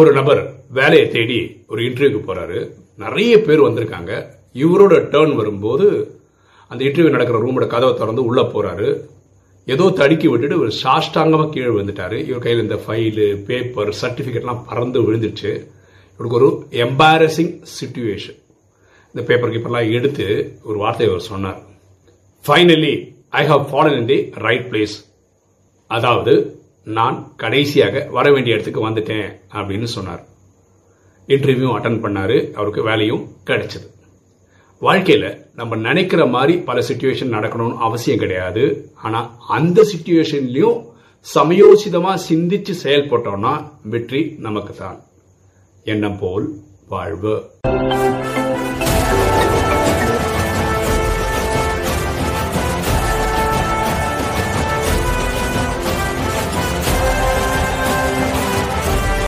ஒரு நபர் வேலையை தேடி ஒரு இன்டர்வியூக்கு போறாரு. நிறைய பேர் வந்திருக்காங்க. இவரோட டேர்ன் வரும்போது அந்த இன்டர்வியூ நடக்கிற ரூமோட கதவை திறந்து உள்ள போறாரு. ஏதோ தடுக்கி விட்டுட்டு ஒரு சாஷ்டாங்கமாக கீழே விழுந்துட்டாரு. இவர் கையில் இந்த ஃபைலு பேப்பர் சர்டிஃபிகேட்லாம் பறந்து விழுந்துச்சு இவருக்கு ஒரு எம்பாரசிங் சுச்சுவேஷன் இந்த பேப்பர் கீப்பர்லாம் எடுத்து ஒரு வார்த்தை அவர் சொன்னார். Finally I have fallen in the right place அதாவது நான் கடைசியாக வர வேண்டிய இடத்துக்கு வந்துட்டேன் அப்படின்னு சொன்னார். இன்டர்வியூ அட்டன் பண்ணாரு. அவருக்கு வேலையும் கிடைச்சது. வாழ்க்கையில் நம்ம நினைக்கிற மாதிரி பல சுச்சுவேஷன் நடக்கணும்னு அவசியம் கிடையாது. ஆனால் அந்த சுச்சுவேஷன்லையும் சமயோசிதமாக சிந்திச்சு செயல்பட்டோம்னா வெற்றி நமக்கு தான் எண்ணம் போல் வாழ்வு.